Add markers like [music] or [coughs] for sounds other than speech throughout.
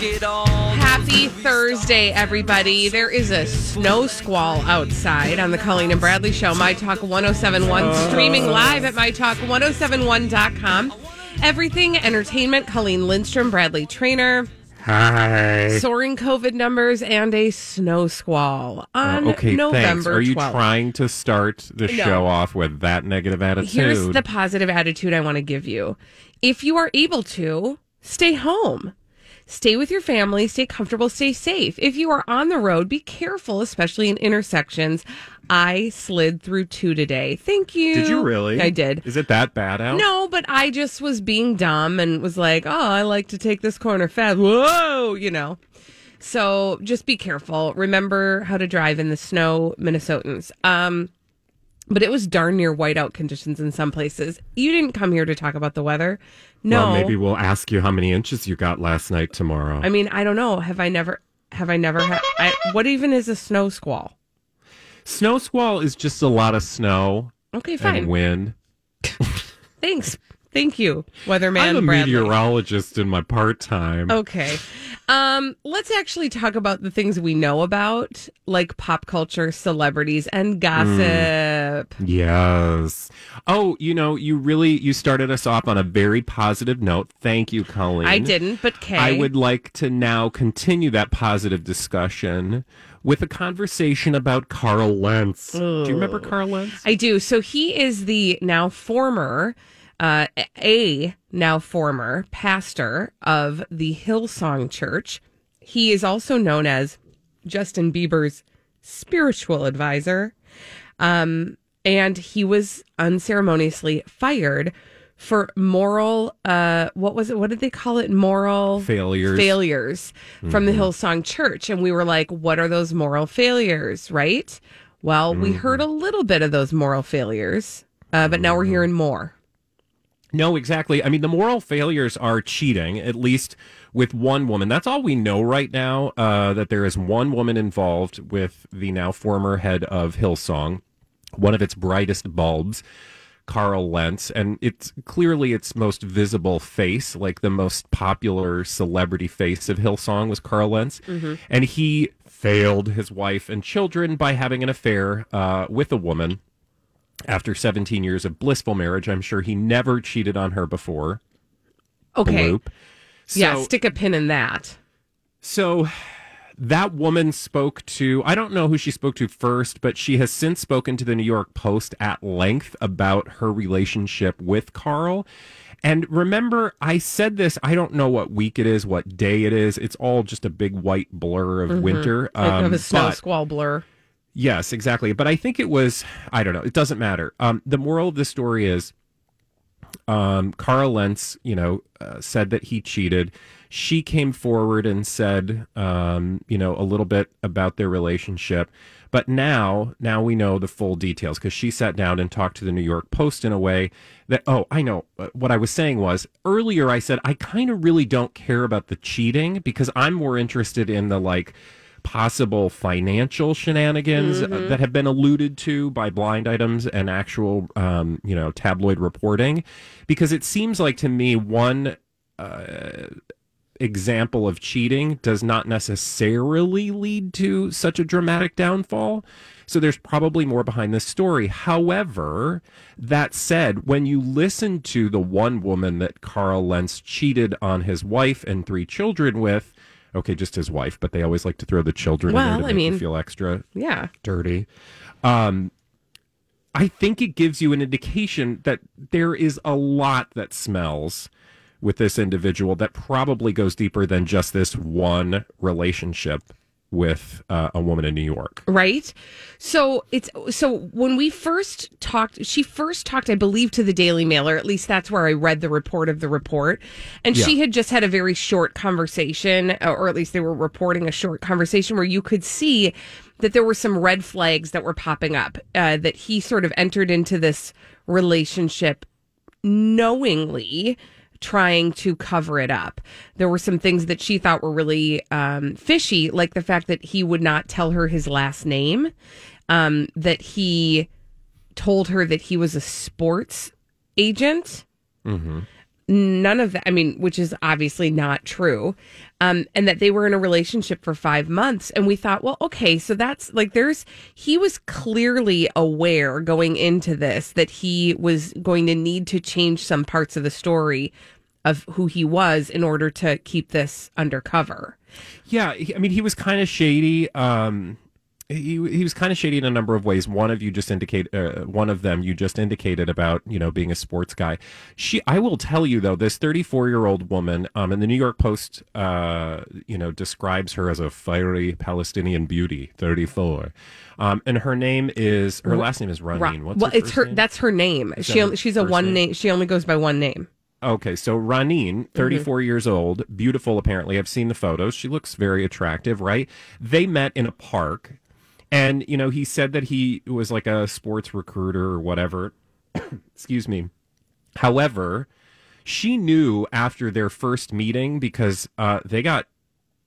Happy Thursday, everybody. There is a snow squall outside on the Colleen and Bradley Show, My Talk 1071, streaming live at MyTalk1071.com. Everything Entertainment, Colleen Lindstrom, Bradley Traynor. Hi. Soaring COVID numbers and a snow squall on Uh, okay, November thanks. Are you 12th. trying to start the No. show off with that negative attitude? Here's the positive attitude I want to give you. If you are able to, stay home. Stay with your family, stay comfortable, stay safe. If you are on the road, be careful, especially in intersections. I slid through two today. Thank you. Did you really? I did. Is it that bad out? No, but I just was being dumb and was like, oh, I like to take this corner fast. Whoa, you know. So just be careful. Remember how to drive in the snow, Minnesotans. Um, but it was darn near whiteout conditions in some places. You didn't come here to talk about the weather. No. Well, maybe we'll ask you how many inches you got last night tomorrow. I mean, I don't know. Have I never, have I never had, I, what even is a snow squall? snow squall is just a lot of snow Okay, and fine. wind. [laughs] Thanks. Thank you, weatherman I'm a Bradley. meteorologist in my part time. Okay. Um, let's actually talk about the things we know about, like pop culture, celebrities, and gossip. Yes. Oh, you know, you really you started us off on a very positive note. Thank you, Colleen. I didn't, but Kay. I would like to now continue that positive discussion with a conversation about Carl Lentz. Do you remember Carl Lentz? I do. So he is the now former, uh, a now former pastor of the Hillsong Church. He is also known as Justin Bieber's spiritual advisor. Um, and he was unceremoniously fired for moral, uh, what was it? What did they call it? Moral Failures. failures from the Hillsong Church. And we were like, what are those moral failures? Right. Well, we heard a little bit of those moral failures, uh, but now we're hearing more. No, exactly. I mean, the moral failures are cheating, at least with one woman. That's all we know right now, uh, that there is one woman involved with the now former head of Hillsong, one of its brightest bulbs, Carl Lentz. And it's clearly its most visible face, like the most popular celebrity face of Hillsong was Carl Lentz. And he failed his wife and children by having an affair uh, with a woman after 17 years of blissful marriage. I'm sure he never cheated on her before. Okay. So, yeah, stick a pin in that. so that woman spoke to, I don't know who she spoke to first, but she has since spoken to the New York Post at length about her relationship with Carl. And remember, I said this, I don't know what week it is, what day it is. It's all just a big white blur of winter. Like, of Um, a snow but- squall blur. Yes, exactly. But I think it was, I don't know, it doesn't matter. Um, the moral of the story is um, Carl Lentz, you know, uh, said that he cheated. She came forward and said, um, you know, a little bit about their relationship. But now, now we know the full details because she sat down and talked to the New York Post in a way that, oh, I know. Uh, What I was saying was earlier, I said, I kind of really don't care about the cheating because I'm more interested in the like, possible financial shenanigans uh, that have been alluded to by blind items and actual um, you know tabloid reporting because it seems like to me one uh, example of cheating does not necessarily lead to such a dramatic downfall. So there's probably more behind this story. However, that said, when you listen to the one woman that Carl Lentz cheated on his wife and three children with, okay, just his wife, but they always like to throw the children in Well, there to I make mean- you feel extra Yeah. dirty. Um, I think it gives you an indication that there is a lot that smells with this individual that probably goes deeper than just this one relationship with uh, a woman in New York. right? So it's so when we first talked she first talked i believe to the daily mailer. At least that's where i read the report of the report. And she had just had a very short conversation uh, or at least they were reporting a short conversation where you could see that there were some red flags that were popping up uh, that he sort of entered into this relationship knowingly trying to cover it up. There were some things that she thought were really um, fishy, like the fact that he would not tell her his last name, um, that he told her that he was a sports agent. None of that, I mean, which is obviously not true. Um, and that they were in a relationship for five months. And we thought, well, okay, so that's like there's, he was clearly aware going into this that he was going to need to change some parts of the story of who he was in order to keep this undercover. Yeah, I mean, he was kind of shady. Um, he he was kind of shady in a number of ways. One of you just indicate uh, one of them you just indicated about you know being a sports guy. She, I will tell you though, this 34 year old woman, um, and the New York Post, uh, you know, describes her as a fiery Palestinian beauty, 34, um, and her name is her last name is Ranin. Right. What's well, her it's her, name? that's her name. Is She, only- she's a one name? name. She only goes by one name. Okay, so Ranin, 34 years old, beautiful apparently. I've seen the photos. She looks very attractive, right? They met in a park. And, you know, he said that he was like a sports recruiter or whatever. [coughs] Excuse me. However, she knew after their first meeting because uh, they got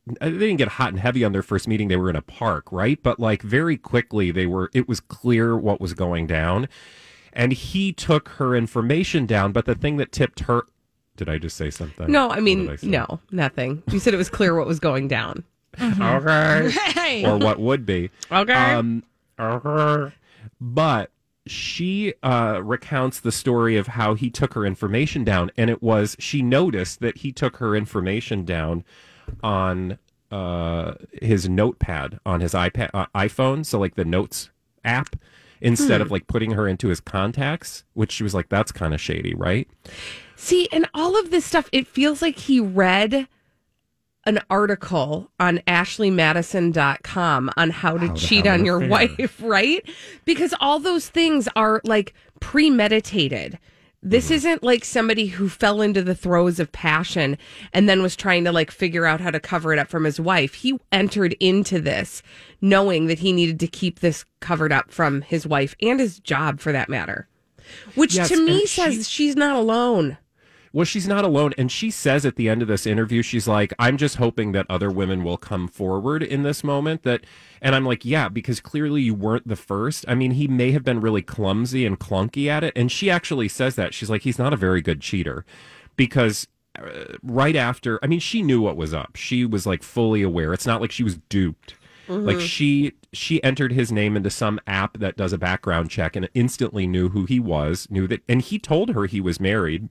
they didn't get hot and heavy on their first meeting. They were in a park, right? But like very quickly, they were. It was clear what was going down, and he took her information down. But the thing that tipped her. Did I just say something? No, I mean, say? no, nothing. You said it was clear what was going down. Okay. [laughs] or what would be. Okay. Um, okay. But she uh, recounts the story of how he took her information down, and it was she noticed that he took her information down on uh, his notepad on his iPad uh, iPhone, so like the notes app, instead of like putting her into his contacts, which she was like, "That's kind of shady, right?" See, and all of this stuff, it feels like he read an article on ashleymadison.com on how to How to cheat on your wife, [laughs] right? Because all those things are like premeditated. This Mm-hmm. isn't like somebody who fell into the throes of passion and then was trying to like figure out how to cover it up from his wife. He entered into this knowing that he needed to keep this covered up from his wife and his job for that matter. Which Yes, to me and says she's not alone. Well, she's not alone. And she says at the end of this interview, she's like, I'm just hoping that other women will come forward in this moment. That, and I'm like, yeah, because clearly you weren't the first. I mean, he may have been really clumsy and clunky at it. And she actually says that. She's like, he's not a very good cheater because uh, right after, I mean, she knew what was up. She was like fully aware. It's not like she was duped. Like she she entered his name into some app that does a background check and instantly knew who he was, knew that and he told her he was married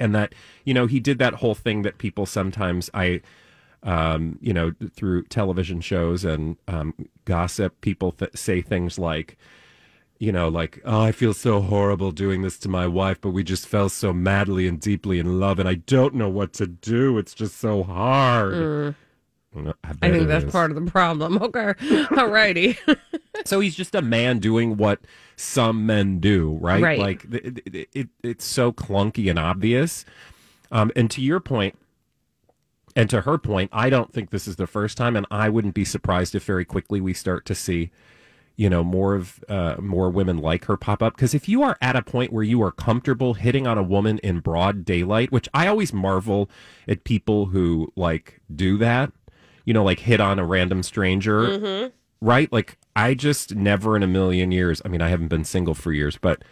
and that you know he did that whole thing that people sometimes i um you know through television shows and um gossip people th- say things like you know like oh i feel so horrible doing this to my wife but we just fell so madly and deeply in love and i don't know what to do it's just so hard No, I, I think that's is. part of the problem. [laughs] Okay. Alrighty. [laughs] so he's just a man doing what some men do, right? Right. Like it, it, it, it's so clunky and obvious. Um, and to your point, and to her point, I don't think this is the first time, and I wouldn't be surprised if very quickly we start to see, you know, more of uh, more women like her pop up. Because if you are at a point where you are comfortable hitting on a woman in broad daylight, which I always marvel at people who like do that, you know, like hit on a random stranger, right? Like I just never in a million years. I mean, I haven't been single for years, but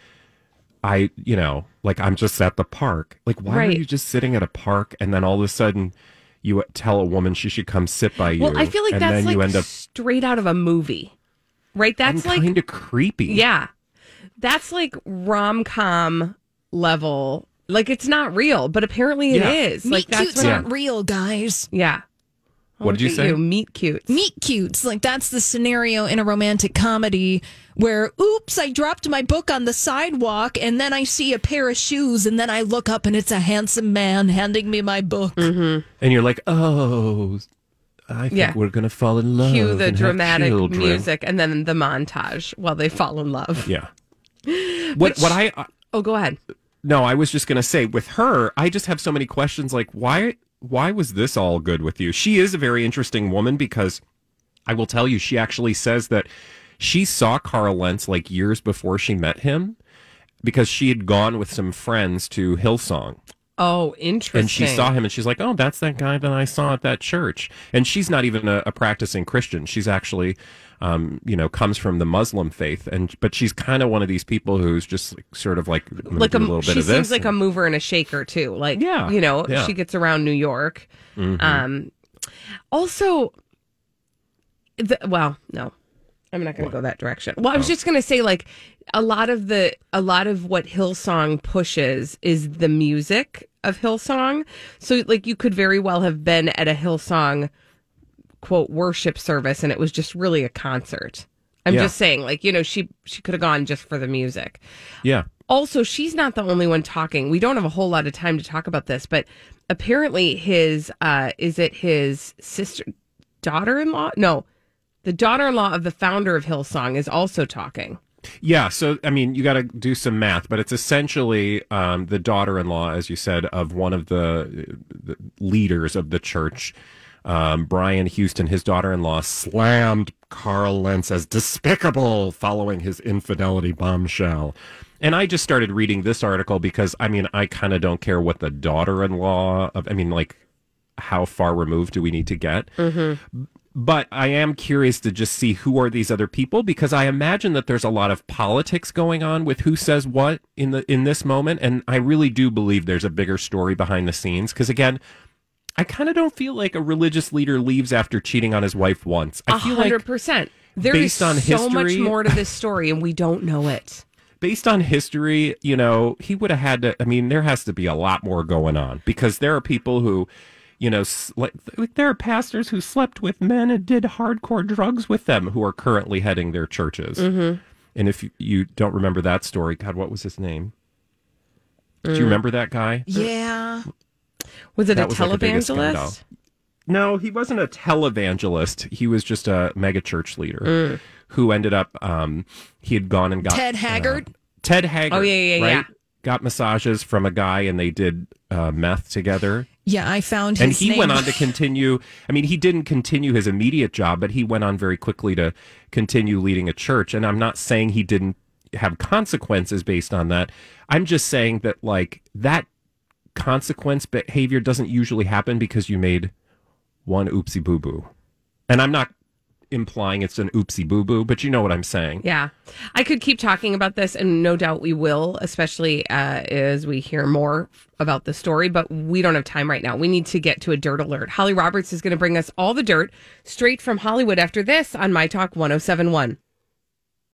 I, you know, like I'm just at the park. Like, why Right. are you just sitting at a park and then all of a sudden you tell a woman she should come sit by you. Well, I feel like and that's then like you end up straight out of a movie, right? That's like kind of creepy. yeah, that's like rom com level. Like it's not real, but apparently it Yeah. is. Meet like that's cutes what. Yeah. aren't real, guys. Yeah. What did you say? You meet cutes. Meet cutes. Like that's the scenario in a romantic comedy where, oops, I dropped my book on the sidewalk and then I see a pair of shoes and then I look up and it's a handsome man handing me my book. Mm-hmm. And you're like, oh, I think Yeah. we're gonna fall in love. Cue the and dramatic children." music and then the montage while they fall in love. Yeah. [laughs] What? what I uh, Oh, go ahead. no, I was just gonna say with her, I just have so many questions. Like, why? Why was this all good with you? She is a very interesting woman because I will tell you, she actually says that she saw Carl Lentz like years before she met him because she had gone with some friends to Hillsong. Oh, interesting. And she saw him and she's like, oh, that's that guy that I saw at that church. And she's not even a, a practicing Christian. She's actually, um, you know, comes from the Muslim faith. And but she's kind of one of these people who's just like, sort of like, like a, a little bit she of this. seems like a mover and a shaker too. Like, Yeah, you know, yeah. Mm-hmm. she gets around New York. Um, also, the, well, no, I'm not going to go that direction. Well, I Oh. was just going to say, like, a lot of the, a lot of what Hillsong pushes is the music of Hillsong. So, like, you could very well have been at a Hillsong quote worship service, and it was just really a concert. I'm Yeah. just saying, like, you know, she she could have gone just for the music yeah. also she's not the only one talking we don't have a whole lot of time to talk about this but apparently his uh is it his sister daughter-in-law no the daughter-in-law of the founder of hillsong is also talking Yeah, so I mean, you got to do some math, but it's essentially um, the daughter-in-law, as you said, of one of the, the leaders of the church, um, Brian Houston. His daughter-in-law slammed Carl Lentz as despicable following his infidelity bombshell. And I just started reading this article because I mean, I kind of don't care what the daughter-in-law of. I mean, like, how far removed do we need to get? But I am curious to just see who are these other people because I imagine that there's a lot of politics going on with who says what in the in this moment and I really do believe there's a bigger story behind the scenes because again I kind of don't feel like a religious leader leaves after cheating on his wife once. I A feel hundred like percent There is based on so much more to this story and we don't know it [laughs] based on history, you know, he would have had to. I mean, there has to be a lot more going on because there are people who, you know, like like there are pastors who slept with men and did hardcore drugs with them who are currently heading their churches. Mm-hmm. And if you, you don't remember that story, God, what was his name? Do Mm. you remember that guy? Yeah. was it That a was like a televangelist No, he wasn't a televangelist. He was just a megachurch leader Mm. who ended up. Um, he had gone and got Ted Haggard. Ted Haggard. Oh, yeah, yeah, yeah. Got massages from a guy, and they did uh, meth together. Yeah, I found his And he name. went on to continue. I mean, he didn't continue his immediate job, but he went on very quickly to continue leading a church. And I'm not saying he didn't have consequences based on that. I'm just saying that, like, that consequence behavior doesn't usually happen because you made one oopsie boo boo. And I'm not implying it's an oopsie boo boo, but you know what I'm saying. Yeah. I could keep talking about this, and no doubt we will, especially uh, as we hear more about the story, but we don't have time right now. We need to get to a dirt alert. Holly Roberts is going to bring us all the dirt straight from Hollywood after this on My Talk 1071.